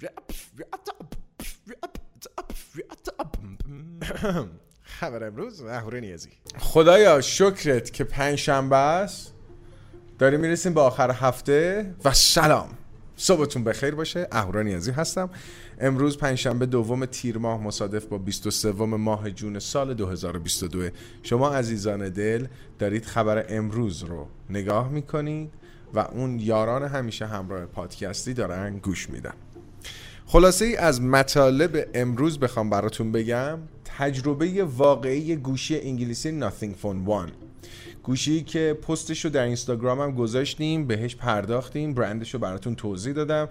خبر امروز اهوره نیازی. خدایا شکرت که پنج شنبه است. داریم می‌رسیم به آخر هفته و سلام. صبحتون بخیر باشه. اهورا نیازی هستم. امروز پنجشنبه دوم تیر ماه مصادف با 23 ماه جون سال 2022 شما عزیزان دل دارید خبر امروز رو نگاه می‌کنید و اون یاران همیشه همراه پادکستی دارن گوش میدن. خلاصه ای از مطالب امروز بخوام براتون بگم تجربه واقعی گوشی انگلیسی Nothing Phone One. گوشی که پستش رو در اینستاگرام هم گذاشتیم بهش پرداختیم برندش رو براتون توضیح دادم.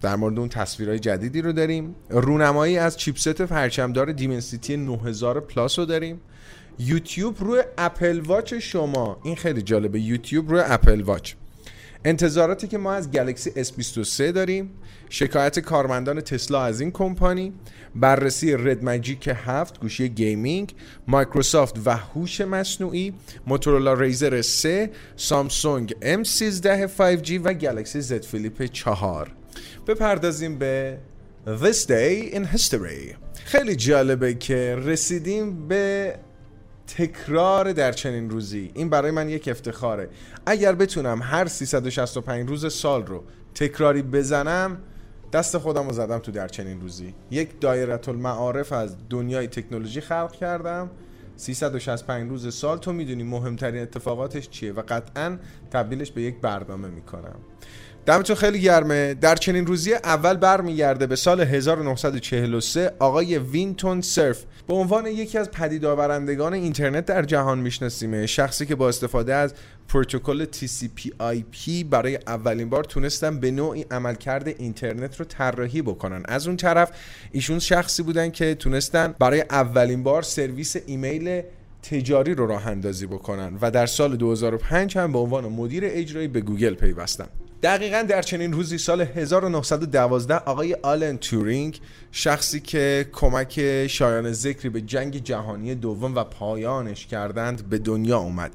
در مورد اون تصویرهای جدیدی رو داریم. رونمایی از چیپست پرچمدار دیمنسیتی 9000 پلاس رو داریم. یوتیوب روی اپل واچ شما. این خیلی جالبه. یوتیوب روی اپل واچ. انتظاراتی که ما از گلکسی S23 داریم شکایت کارمندان تسلا از این کمپانی بررسی رد ماجیک 7 گوشی gaming مایکروسافت و هوش مصنوعی موتورولا ریزر 3 سامسونگ M13 5G و گلکسی Z فلیپ 4 بپردازیم به This Day in History. خیلی جالبه که رسیدیم به تکرار در چنین روزی. این برای من یک افتخاره. اگر بتونم هر 365 روز سال رو تکراری بزنم دست خودم رو زدم تو در چنین روزی. یک دایره المعارف از دنیای تکنولوژی خلق کردم. 365 روز سال. تو می‌دونی مهمترین اتفاقاتش چیه و قطعا تبدیلش به یک برنامه می‌کنم. دمتون خیلی گرمه. در چنین روزی اول برمیگرده به سال 1943 آقای وینتون سرف. به عنوان یکی از پدیدآورندگان اینترنت در جهان میشناسیمه. شخصی که با استفاده از پروتکل TCP/IP برای اولین بار تونستن به نوعی عملکرد اینترنت رو طراحی بکنن. از اون طرف ایشون شخصی بودن که تونستن برای اولین بار سرویس ایمیل تجاری رو راه اندازی بکنن و در سال 2005 هم به عنوان مدیر اجرایی به گوگل پیوستن. دقیقا در چنین روزی سال 1912 آقای آلن تورینگ شخصی که کمک شایان ذکری به جنگ جهانی دوم و پایانش کردند به دنیا اومد.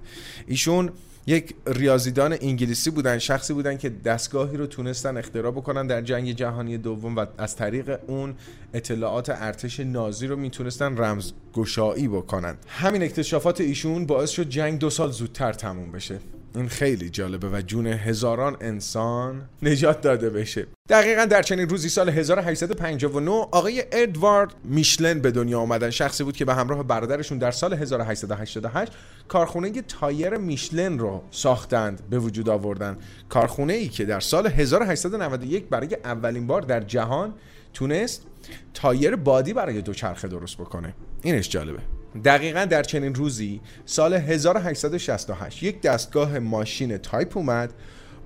ایشون یک ریاضیدان انگلیسی بودن شخصی بودن که دستگاهی رو تونستن اختراع بکنن در جنگ جهانی دوم و از طریق اون اطلاعات ارتش نازی رو می‌تونستن رمزگشایی بکنن. همین اکتشافات ایشون باعث شد جنگ دو سال زودتر تموم بشه. این خیلی جالبه و جون هزاران انسان نجات داده بشه. دقیقا در چنین روزی سال 1859 آقای ادوارد میشلن به دنیا آمدن. شخصی بود که به همراه برادرشون در سال 1888 کارخونه تایر میشلن رو ساختند به وجود آوردن. کارخونه ای که در سال 1891 برای اولین بار در جهان تونست تایر بادی برای دوچرخه درست بکنه. اینش جالبه. دقیقا در چنین روزی سال 1868 یک دستگاه ماشین تایپ اومد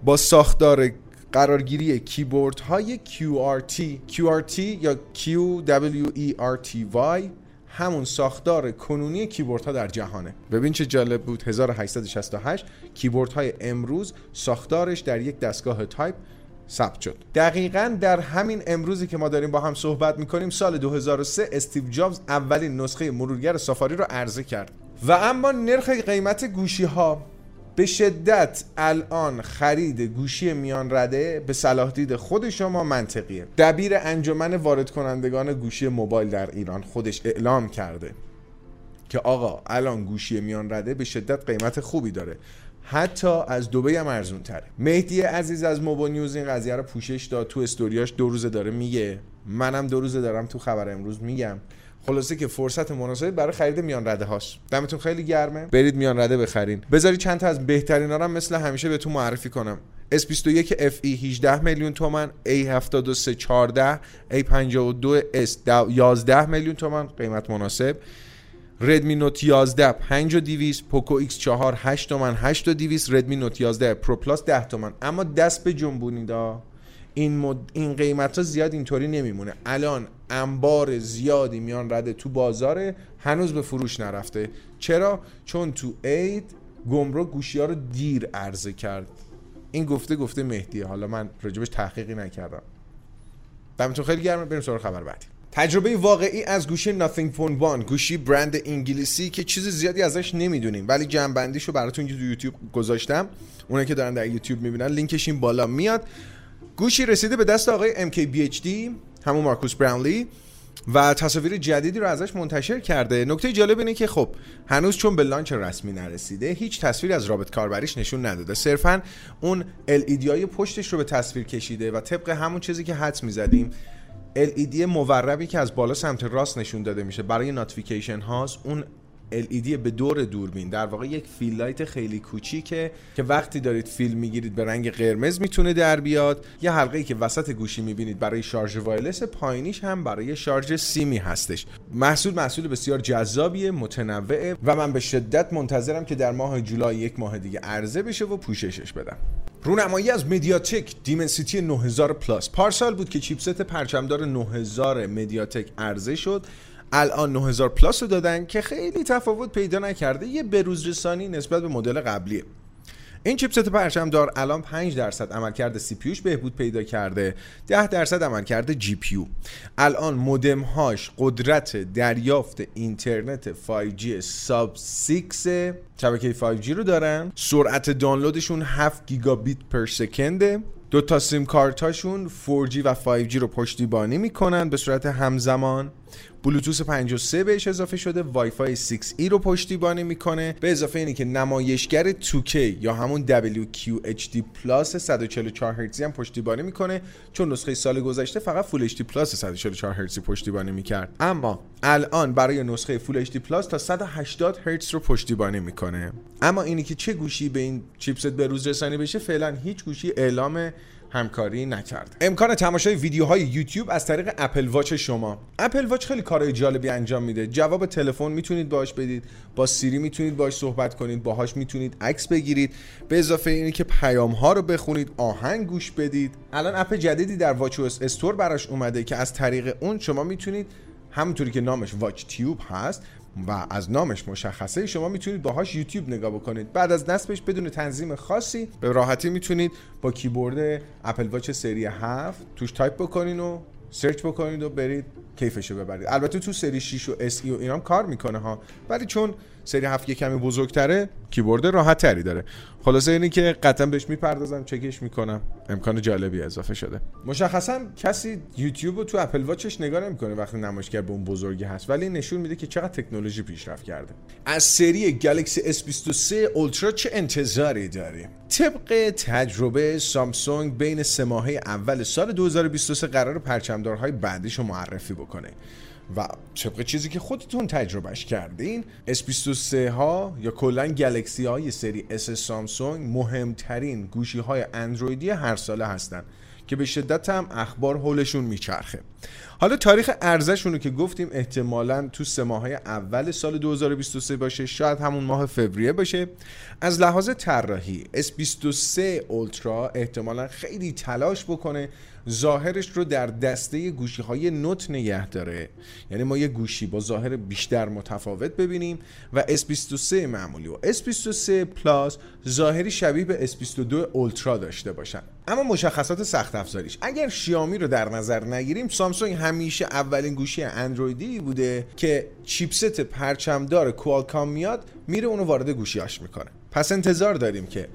با ساختار قرارگیری کیبورد های QRT QRT یا QWERTY همون ساختار کنونی کیبورد ها در جهانه. ببین چه جالب بود 1868 کیبورد های امروز ساختارش در یک دستگاه تایپ ثبت شد. دقیقا در همین امروزی که ما داریم با هم صحبت می‌کنیم سال 2003 استیو جابز اولین نسخه مرورگر سافاری رو عرضه کرد. و اما نرخ قیمت گوشی ها به شدت الان خرید گوشی میان رده به صلاح دید خود شما منطقیه. دبیر انجمن وارد کنندگان گوشی موبایل در ایران خودش اعلام کرده که آقا الان گوشی میان رده به شدت قیمت خوبی داره. حتی از دبی هم ارزون تره مهدی عزیز از موبا نیوز این قضیه رو پوشش داد تو استوریاش دو روزه داره میگه. منم دو روزه دارم تو خبر امروز میگم. خلاصه که فرصت مناسبی برای خرید میان رده هاست دمتون خیلی گرمه. برید میان رده بخرین. بذاری چند تا از بهترین ها مثل همیشه بهتون معرفی کنم. S21 FE 18 میلیون تومن A73 14 A52 S 11 میلیون تومن قیمت مناسب. ردمی نوت 11 5 و 200 پوکو X4 8 تومن 8 و 200 ردمی نوت 11 پرو پلاس 10 تومن. اما دست بجنبونیدا این مد... این قیمت ها زیاد اینطوری نمیمونه. الان انبار زیادی میان رده تو بازاره هنوز به فروش نرفته. چرا؟ چون تو عید گمرک گوشی ها رو دیر عرضه کرد. این گفته گفته مهدیه. حالا من راجبش تحقیقی نکردم. دمتون خیلی گرمه بریم سراغ خبر بعدی. تجربه واقعی از گوشی Nothing Phone One گوشی برند انگلیسی که چیز زیادی ازش نمی‌دونیم ولی جنبندیشو براتون تو یوتیوب گذاشتم. اونایی که دارن در یوتیوب می‌بینن لینکش این بالا میاد. گوشی رسیده به دست آقای MKBHD همون مارکوس براونلی و تصاویر جدیدی رو ازش منتشر کرده. نکته جالب اینه که خب هنوز چون به لانچ رسمی نرسیده هیچ تصویری از رابط کاربریش نشون نداده. صرفا اون LED های پشتش رو به تصویر کشیده و طبق همون چیزی که حدس می‌زدیم LED موربی که از بالا سمت راست نشون داده میشه برای notification هاست اون LED به دور دوربین در واقع یک fill light خیلی کوچیکه که وقتی دارید فیلم می‌گیرید به رنگ قرمز می‌تونه در بیاد. یه حلقه ای که وسط گوشی می‌بینید برای شارژ wireless پایینیش هم برای شارژ سیمی هستش. محصول محصول بسیار جذابیه متنوعه و من به شدت منتظرم که در ماه جولای یک ماه دیگه عرضه بشه و پوششش بدم. رونمایی از مدیاتک دیمنسیتی 9000 پلاس. پارسال بود که chipset پرچمدار 9000 مدیاتک عرضه شد. الان 9000 پلاس رو دادن که خیلی تفاوت پیدا نکرده. یه بروز رسانی نسبت به مدل قبلیه. این chipset پرچم دار الان 5 درصد عملکرد CPU ش بهبود پیدا کرده 10 درصد عملکرد GPU الان مودم هاش قدرت دریافت اینترنت 5G sub 6 شبکه 5G رو دارن. سرعت دانلودشون 7 گیگابیت per second ه دو تا سیم کارتاشون 4G و 5G رو پشتیبانی می‌کنن به صورت همزمان. بلوتوث 53 بهش اضافه شده وای فای 6E رو پشتیبانی می‌کنه. به اضافه اینی که نمایشگر 2K یا همون WQHD plus 144 هرتزی هم پشتیبانی می‌کنه. چون نسخه سال گذشته فقط full HD plus 144 هرتزی پشتیبانی می‌کرد. اما الان برای نسخه full HD plus تا 180 هرتز رو پشتیبانی می‌کنه. اما اینی که چه گوشی به این چیپست به روز رسانی بشه فعلا هیچ گوشی اعلام همکاری نکرد امکان تماشای ویدیوهای یوتیوب از طریق اپل واچ شما. اپل واچ خیلی کارهای جالبی انجام میده. جواب تلفن می‌تونید باش بدید. با سیری می‌تونید باش صحبت کنید. باهاش می‌تونید عکس بگیرید. به اضافه اینی که پیام ها رو بخونید. آهنگ گوش بدید. الان اپ جدیدی در واچ استور براش اومده که از طریق اون شما می‌تونید همونطوری که نامش واچ تیوب هست و از نامش مشخصه شما می‌تونید باهاش یوتیوب نگاه بکنید. بعد از نصبش بدون تنظیم خاصی به راحتی می‌تونید با کیبورد اپل واچ سری 7 توش تایپ بکنین و search بکنید و برید کیفشو ببرید. البته تو سری 6 و SE و اینام کار می‌کنه ها. ولی چون سری 7 یه کمی بزرگتره کیبورد راحت تری داره. خلاصه اینی که قطعا بهش می‌پردازم چکش می‌کنم. امکان جالبی اضافه شده. مشخصا کسی یوتیوب رو تو اپل واچش نگاه نمی‌کنه وقتی نمایشگر به اون بزرگی هست. ولی نشون میده که چقدر تکنولوژی پیشرفت کرده. از سری گلکسی S23 اولترا چه انتظاری داریم طبق تجربه سامسونگ بین سه ماهه اول سال 2023 قرار پرچمدارهای بعدیش رو معرفی بکنه. و طبق چیزی که خودتون تجربهش کردین S23 ها یا کلا گلکسی های سری S سامسونگ مهمترین گوشی های اندرویدی هر ساله هستن. که به شدت هم اخبار حولشون میچرخه. حالا تاریخ ارزشون رو که گفتیم احتمالا تو سه ماه اول سال 2023 باشه شاید همون ماه فوریه باشه. از لحاظ طراحی S23 اولترا احتمالا خیلی تلاش بکنه ظاهرش رو در دسته گوشی های نوت نگه داره. یعنی ما یه گوشی با ظاهر بیشتر متفاوت ببینیم و S23 معمولی و S23 پلاس ظاهری شبیه به S22 اولترا داشته باشن. اما مشخصات سخت افزاریش. اگر شیائومی رو در نظر نگیریم سامسونگ همیشه اولین گوشی اندرویدی بوده که چیپست پرچمدار کوالکام میاد میره اونو وارد گوشیاش می‌کنه. پس انتظار داریم که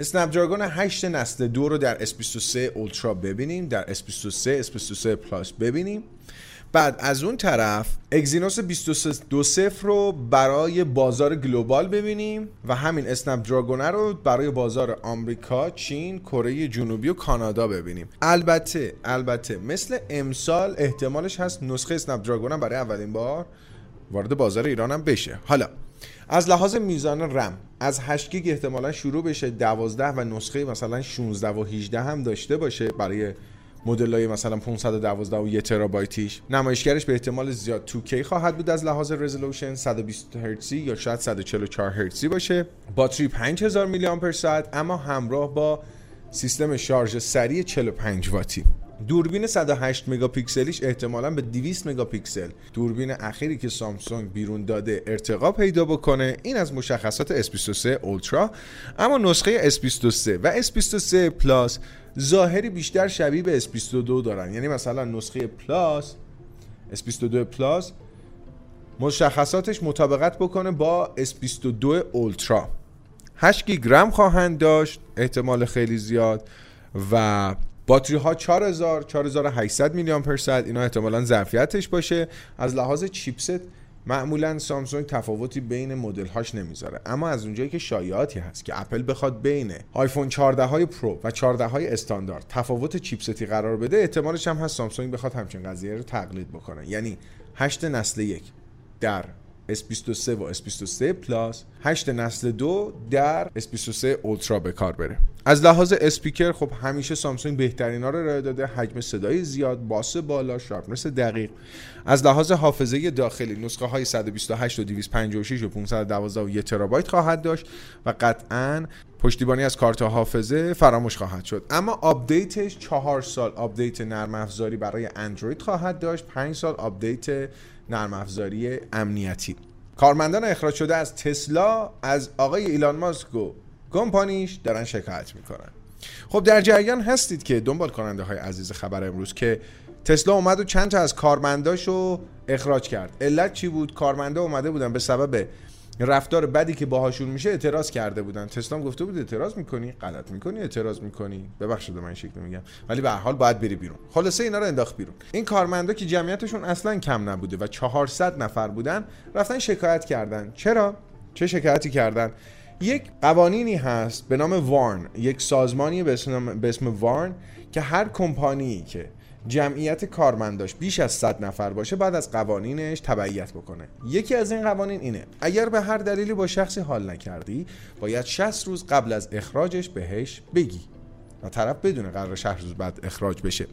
اسنپ دراگون 8 نسل دو رو در S23 اولترا ببینیم در S23 S23 پلاس ببینیم. بعد از اون طرف اگزینوس 2320 رو برای بازار global ببینیم و همین اسنپ دراگون رو برای بازار آمریکا، چین، کره جنوبی و کانادا ببینیم. البته البته مثل امسال احتمالش هست نسخه اسنپ دراگون برای اولین بار وارد بازار ایران هم بشه. حالا از لحاظ میزان رم از 8 گیگ احتمالا شروع بشه 12 و نسخه مثلا 16 و 18 هم داشته باشه برای مدل های مثلا 512 و 1 ترابایتیش. نمایشگرش به احتمال زیاد 2K خواهد بود از لحاظ رزولوشن؟ 120 هرتزی یا شاید 144 هرتزی باشه. باتری 5000 میلی آمپر ساعت اما همراه با سیستم شارژ سریع 45 واتی. دوربین 108 مگاپیکسلیش احتمالا به 200 مگاپیکسل. دوربین اخیری که سامسونگ بیرون داده ارتقا پیدا بکنه این از مشخصات S23 اولترا اما نسخه S23 و S23 پلاس ظاهری بیشتر شبیه به S22 دارن. یعنی مثلا نسخه پلاس S22 پلاس مشخصاتش مطابقت بکنه با S22 اولترا 8 گیگ رم خواهند داشت احتمال خیلی زیاد و باتری ها 4000 4800 میلی آمپر ساعت. اینا احتمالا ظرفیتش باشه. از لحاظ چیپست معمولا سامسونگ تفاوتی بین مدل هاش نمی‌ذاره. اما از اونجایی که شایعاتی هست که اپل بخواد بین آیفون 14 های پرو و 14 های استاندارد تفاوت چیپستی قرار بده احتمالش هم هست سامسونگ بخواد همچین قضیه رو تقلید بکنه. یعنی 8 نسل یک در S23 و S23 پلاس 8 نسل دو در S23 اولترا به کار بره. از لحاظ اسپیکر خب همیشه سامسونگ بهترین ها رو ارائه داده حجم صدای زیاد باس بالا sharpness دقیق. از لحاظ حافظه داخلی نسخه های 128 و 256 و 512 و 1 ترابایت خواهد داشت و قطعا پشتیبانی از کارت حافظه فراموش خواهد شد. اما آپدیتش چهار سال آپدیت نرم افزاری برای اندروید خواهد داشت. 5 سال آپدیت نرم افزاری امنیتی. کارمندان اخراج شده از تسلا از آقای ایلان ماسک و کمپانیش دارن شکایت می‌کنن. خب در جریان هستید که دنبال کننده های عزیز خبر امروز که تسلا اومد و چند تا از کارمنداشو اخراج کرد. علت چی بود؟ کارمندا اومده بودن به سبب رفتار بدی که باهاشون میشه اعتراض کرده بودن. تسلا گفته بود اعتراض می‌کنی؟ غلط می‌کنی؟ اعتراض می‌کنی؟ ببخشید من شکل میگم. ولی به هر حال باید بری بیرون. خلاصه اینا رو انداخت بیرون. این کارمندا که جمعیتشون اصلا کم نبوده و 400 نفر بودن رفتن شکایت کردن. چرا؟ چه شکایتی کردن؟ یک قوانینی هست به نام وارن یک سازمانی به اسم, به اسم وارن که هر کمپانی که جمعیت کارمنداش بیش از 100 نفر باشه بعد از قوانینش تبعیت بکنه. یکی از این قوانین اینه اگر به هر دلیلی با شخصی حال نکردی باید 60 روز قبل از اخراجش بهش بگی. و طرف بدونه قرار 60 روز بعد اخراج بشه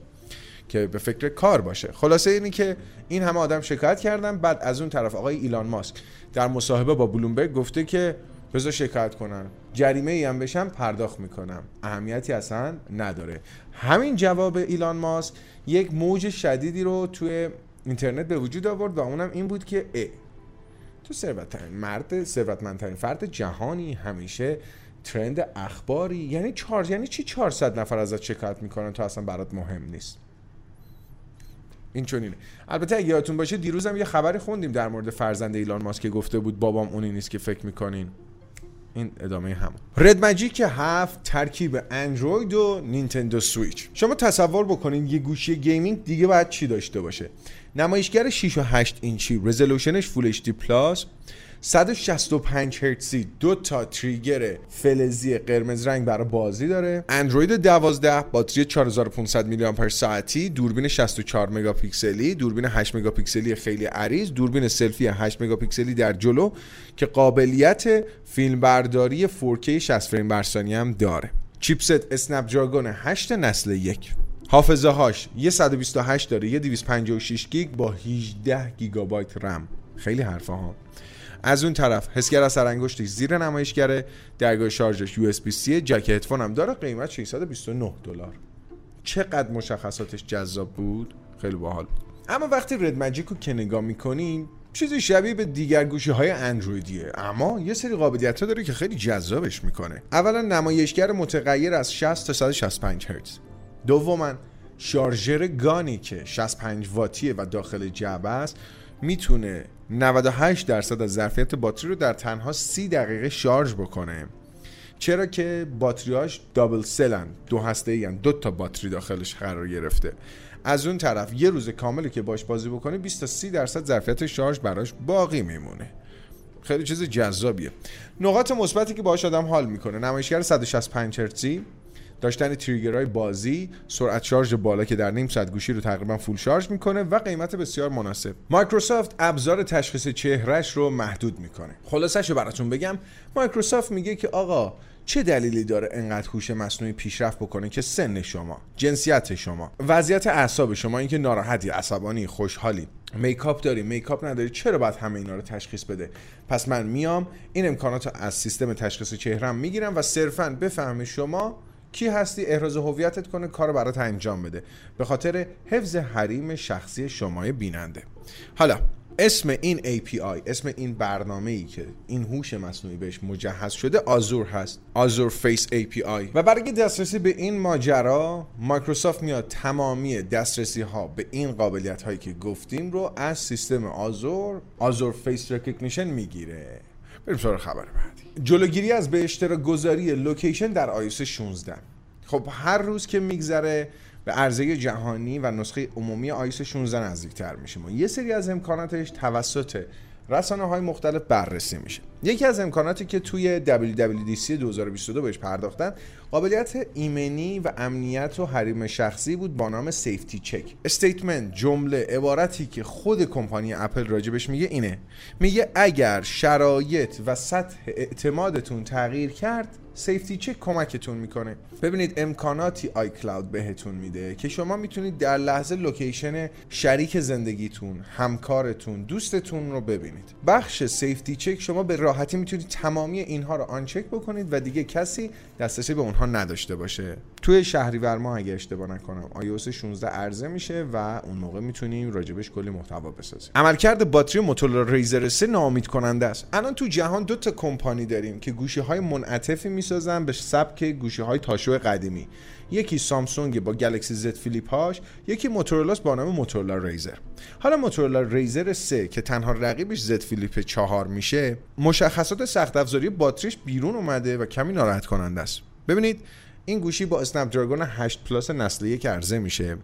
که به فکر کار باشه. خلاصه اینی که این همه آدم شکایت کردن بعد از اون طرف آقای ایلان ماسک در مصاحبه با بلومبرگ گفته که بذار شکایت کنن جریمه ای هم بشم پرداخت می‌کنم. اهمیتی اصلا نداره. همین جواب ایلان ماسک یک موج شدیدی رو توی اینترنت به وجود آورد و اونم این بود که ا تو ثروتترین مرد ثروتمندترین فرد جهانی همیشه ترند اخباری. یعنی چهار یعنی چی 400 نفر ازت شکایت می‌کنن تو اصلا برات مهم نیست؟ این چونینه البته اگه یادتون باشه دیروزم یه خبری خوندیم در مورد فرزند ایلان ماسک که گفته بود بابام اونی نیست که فکر می‌کنین. این ادامه همون. رد ماجیک هفت ترکیب اندروید و نینتندو سویچ شما تصور بکنید یه گوشی gaming دیگه باید چی داشته باشه؟ نمایشگر 6 و 8 اینچی رزولوشنش Full HD Plus 165 هرتزی دو تا trigger فلزی قرمز رنگ برای بازی داره. اندروید 12 باتری 4500 میلی آمپر ساعتی دوربین 64 مگاپیکسلی دوربین 8 مگاپیکسلی خیلی عریض دوربین سلفی 8 مگاپیکسلی در جلو که قابلیت فیلمبرداری 4K 60 فریم بر ثانیه هم داره. چیپست اسنپ دراگون 8 نسل یک. حافظه هاش یه 128 داره یه 256 گیگ با 18 گیگابایت رم. خیلی حرفه ها از اون طرف حسگر اثر انگشتش زیر نمایشگره درگاه شارژش USB-C جک هدفون هم داره قیمت 629 دلار. چقدر مشخصاتش جذاب بود؟ خیلی باحال. اما وقتی رد ماجیک رو که نگاه می‌کنین چیزی شبیه به دیگر گوشی های اندرویدیه. اما یه سری قابلیت ها داره که خیلی جذابش می‌کنه. اولا نمایشگر متغیر از 60 تا 165 هرتز. دوما شارژر گانی که 65 واتیه و داخل جعبه است می‌تونه 98 درصد از ظرفیت باتری رو در تنها 30 دقیقه شارژ بکنه. چرا که باتریاش دابل سلن دو هسته ای دو تا باتری داخلش قرار گرفته. از اون طرف یه روز کاملی که باش بازی بکنه 20 تا 30 درصد ظرفیت شارژ براش باقی میمونه. خیلی چیز جذابیه. نقاط مثبتی که باش آدم حال می‌کنه نمایشگر 165 هرتزی. داشتن trigger های بازی سرعت شارژ بالا که در نیم ساعت گوشی رو تقریبا full شارژ می‌کنه و قیمت بسیار مناسب. مایکروسافت ابزار تشخیص چهرهش رو محدود می‌کنه. خلاصش رو براتون بگم. مایکروسافت میگه که آقا چه دلیلی داره انقدر هوش مصنوعی پیشرفت بکنه که سن شما جنسیت شما وضعیت اعصاب شما اینکه ناراحتی عصبانی خوشحالی. makeup داری makeup نداری چرا باید همه اینا رو تشخیص بده؟ پس من میام این امکانات از سیستم تشخیص چهرم می‌گیرم و صرفا بفهم شما کی هستی؟ احراز هویتت کنه کار برات انجام بده. به خاطر حفظ حریم شخصی شمای بیننده. حالا اسم این API اسم این برنامه ای که این هوش مصنوعی بهش مجهز شده Azure هست. Azure Face API و برای دسترسی به این ماجرا مایکروسافت میاد تمامی دسترسی ها به این قابلیت هایی که گفتیم رو از سیستم Azure Azure Face Recognition می‌گیره. بریم سراغ خبر بعدی جلوگیری از به اشتراک گذاری location در iOS 16 خب هر روز که میگذره به عرضه جهانی و نسخه عمومی iOS 16 نزدیکتر میشیم. و یه سری از امکاناتش توسط رسانه های مختلف بررسی میشه. یکی از امکاناتی که توی WWDC 2022 بهش پرداختن قابلیت ایمنی و امنیت و حریم شخصی بود با نام Safety Check. statement جمله عبارتی که خود کمپانی اپل راجبش میگه اینه. میگه اگر شرایط و سطح اعتمادتون تغییر کرد Safety Check کمکتون می‌کنه. ببینید امکاناتی iCloud بهتون میده که شما می‌تونید در لحظه location شریک زندگیتون همکارتون دوستتون رو ببینید. بخش Safety Check شما به راحتی می‌تونید تمامی اینها رو uncheck بکنید و دیگه کسی دسترسی به اونها نداشته باشه. توی شهریور ماه اگه اشتباه نکنم iOS 16 عرضه میشه و اون موقع می‌تونیم راجبش کلی محتوا بسازیم. عملکرد باتری Motorola Razr 3 ناامید کننده است. الان تو جهان دو تا کمپانی داریم که گوشی های منعطفی می‌سازن به سبک گوشی های تاشو قدیمی. یکی سامسونگ با Galaxy Z Flip هاش یکی موتورولا با نام Motorola Razr. حالا Motorola Razr 3 که تنها رقیبش Z Flip 4 میشه مشخصات سخت افزاری باتریش بیرون اومده و کمی ناراحت کننده است. ببینید این گوشی با Snapdragon 8 Plus نسل یک عرضه میشه.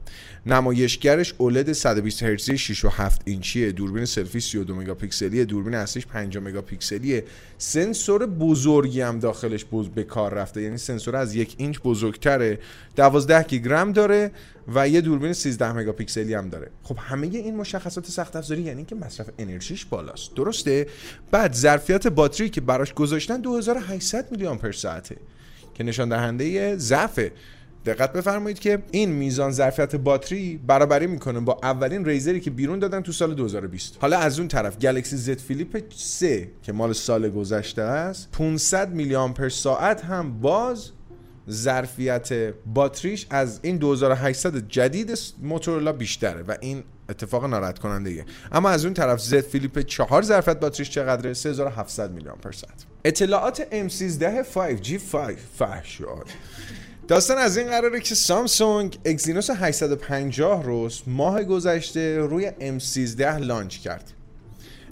نمایشگرش OLED 120 هرتزی 6 و 7 اینچیه دوربین سلفی 32 مگاپیکسلی دوربین اصلیش 5 مگاپیکسلیه. سنسور بزرگی هم داخلش بز به کار رفته. یعنی سنسور از یک اینچ بزرگتره. 12 گرم داره و یه دوربین 13 مگاپیکسلی هم داره. خب همه این مشخصات سخت افزاری یعنی که مصرف انرژیش بالاست. درسته؟ بعد ظرفیت باتری که براش گذاشتن 2800 میلی آمپر ساعته. که نشان دهنده ضعف دقت بفرمایید که این میزان ظرفیت باتری برابری می‌کنه با اولین ریزری که بیرون دادن تو سال 2020 حالا از اون طرف گلکسی زد فلیپ 3 که مال سال گذشته است 500 میلی آمپر ساعت هم باز ظرفیت باتریش از این 2800 جدید موتورولا بیشتره و این اتفاق ناراحت کننده ایه. اما از اون طرف زد فلیپ 4 ظرفیت باتریش چقدره؟ 3700 میلی آمپر ساعت اطلاعات M13 5G 5 فحشاد داستان از این قراره که سامسونگ اکزینوس 850 رو ماه گذشته روی M13 لانچ کرد.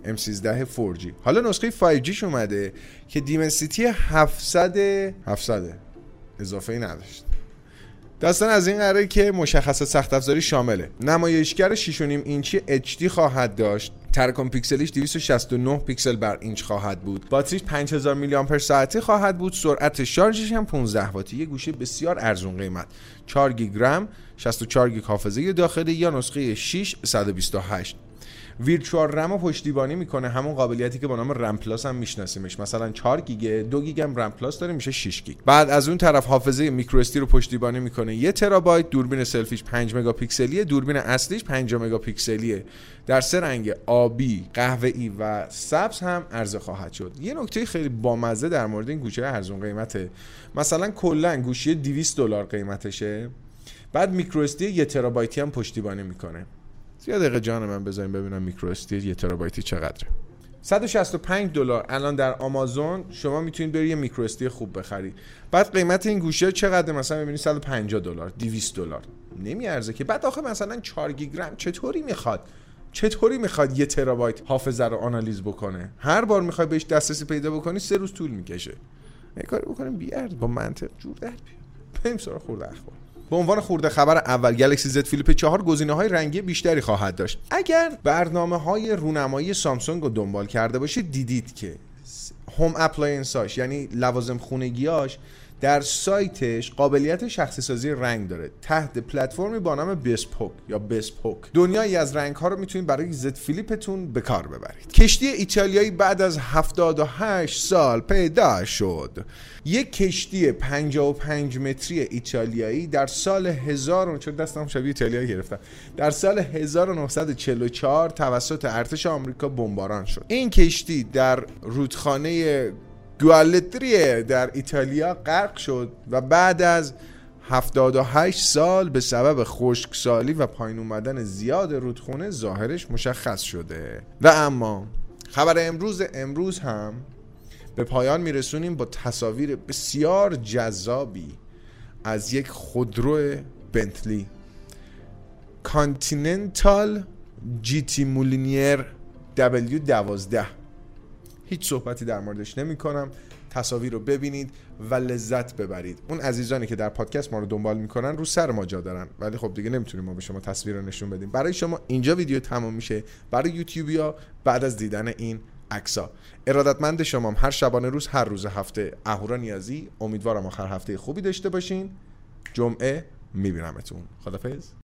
M13 4G حالا نسخه 5Gش اومده که Dimensity 700 700 اضافه ای نداشت. داستان از این قراره که مشخصات سخت افزاری شامله. نمایشگر 6.5 اینچی HD خواهد داشت. تراکم پیکسلیش 269 پیکسل بر اینچ خواهد بود. باتریش 5000 میلی آمپر ساعتی خواهد بود. سرعت شارژش هم 15 واتی. یه گوشی بسیار ارزون قیمت. 4 گیگ رم 64 گیگ حافظه داخلی. یا نسخه 6 128 virtual RAM رو پشتیبانی می‌کنه همون قابلیتی که با نام RAM Plus هم میشناسیمش. مثلا 4 گیگ 2 گیگ هم RAM Plus داره میشه 6 گیگ. بعد از اون طرف حافظه میکرو رو پشتیبانی می‌کنه. 1 ترابایت دوربین سلفیش 5 مگاپیکسلیه دوربین اصلیش 5 مگاپیکسلیه. در سه رنگ آبی قهوه‌ای و سبز هم عرضه خواهد شد. یه نکته خیلی بامزه در مورد این گوشی ارزون قیمته. مثلا کلا گوشی 200 دلار قیمتشه. بعد میکرو 1 ترابایتی هم پشتیبانی می‌کنه. یه دقیقه جان من بذاریم ببینم میکرو یه ترابایتی چقدره. 165 دلار. الان در آمازون شما می‌تونید بری یه میکرو خوب بخری بعد قیمت این گوشی چقدر مثلا می‌بینید 150 دلار 200 دلار. نمیارزه که. بعد آخه مثلا 4 گیگ رم چطوری می‌خواد؟ چطوری می‌خواد یه ترابایت حافظه رو آنالیز بکنه؟ هر بار می‌خوای بهش دسترسی پیدا بکنی سه روز طول می‌کشه. یه کاری بکنیم بیارزه با منطق جور در بریم سراغ خرده اخبار. به عنوان خرده خبر اول Galaxy Z Flip 4 گزینه های رنگی بیشتری خواهد داشت. اگر برنامه های رونمایی سامسونگ رو دنبال کرده باشید دیدید که home appliances اش یعنی لوازم خونگیاش در سایتش قابلیت شخصی سازی رنگ داره. تحت پلتفرمی با نام Bespoke یا Bespoke دنیایی از رنگ ها رو می‌تونید برای Z Flip تون به کار ببرید. کشتی ایتالیایی بعد از 78 سال پیدا شد. یک کشتی 55 متری ایتالیایی در سال 1000 چون دستم شبیه ایتالیا گرفتم؟ در سال 1944 توسط ارتش آمریکا بمباران شد. این کشتی در رودخانه گوالتریه در ایتالیا غرق شد و بعد از 78 سال به سبب خشکسالی و پایین اومدن زیاد رودخونه ظاهرش مشخص شده. و اما خبر امروز امروز هم به پایان میرسونیم با تصاویر بسیار جذابی از یک خودرو بنتلی. Continental GT Mulliner W12 هیچ صحبتی در موردش نمی کنم تصاویر رو ببینید و لذت ببرید. اون عزیزانی که در پادکست ما رو دنبال می‌کنن رو سر ما جا دارن. ولی خب دیگه نمی‌تونیم ما به شما تصویر رو نشون بدیم. برای شما اینجا ویدیو تمام میشه. برای یوتیوبیا بعد از دیدن این عکسا ارادتمند شما هر شبانه روز هر روز هفته اهورا نیازی. امیدوارم آخر هفته خوبی داشته باشین. جمعه میبینمتون. خدافظ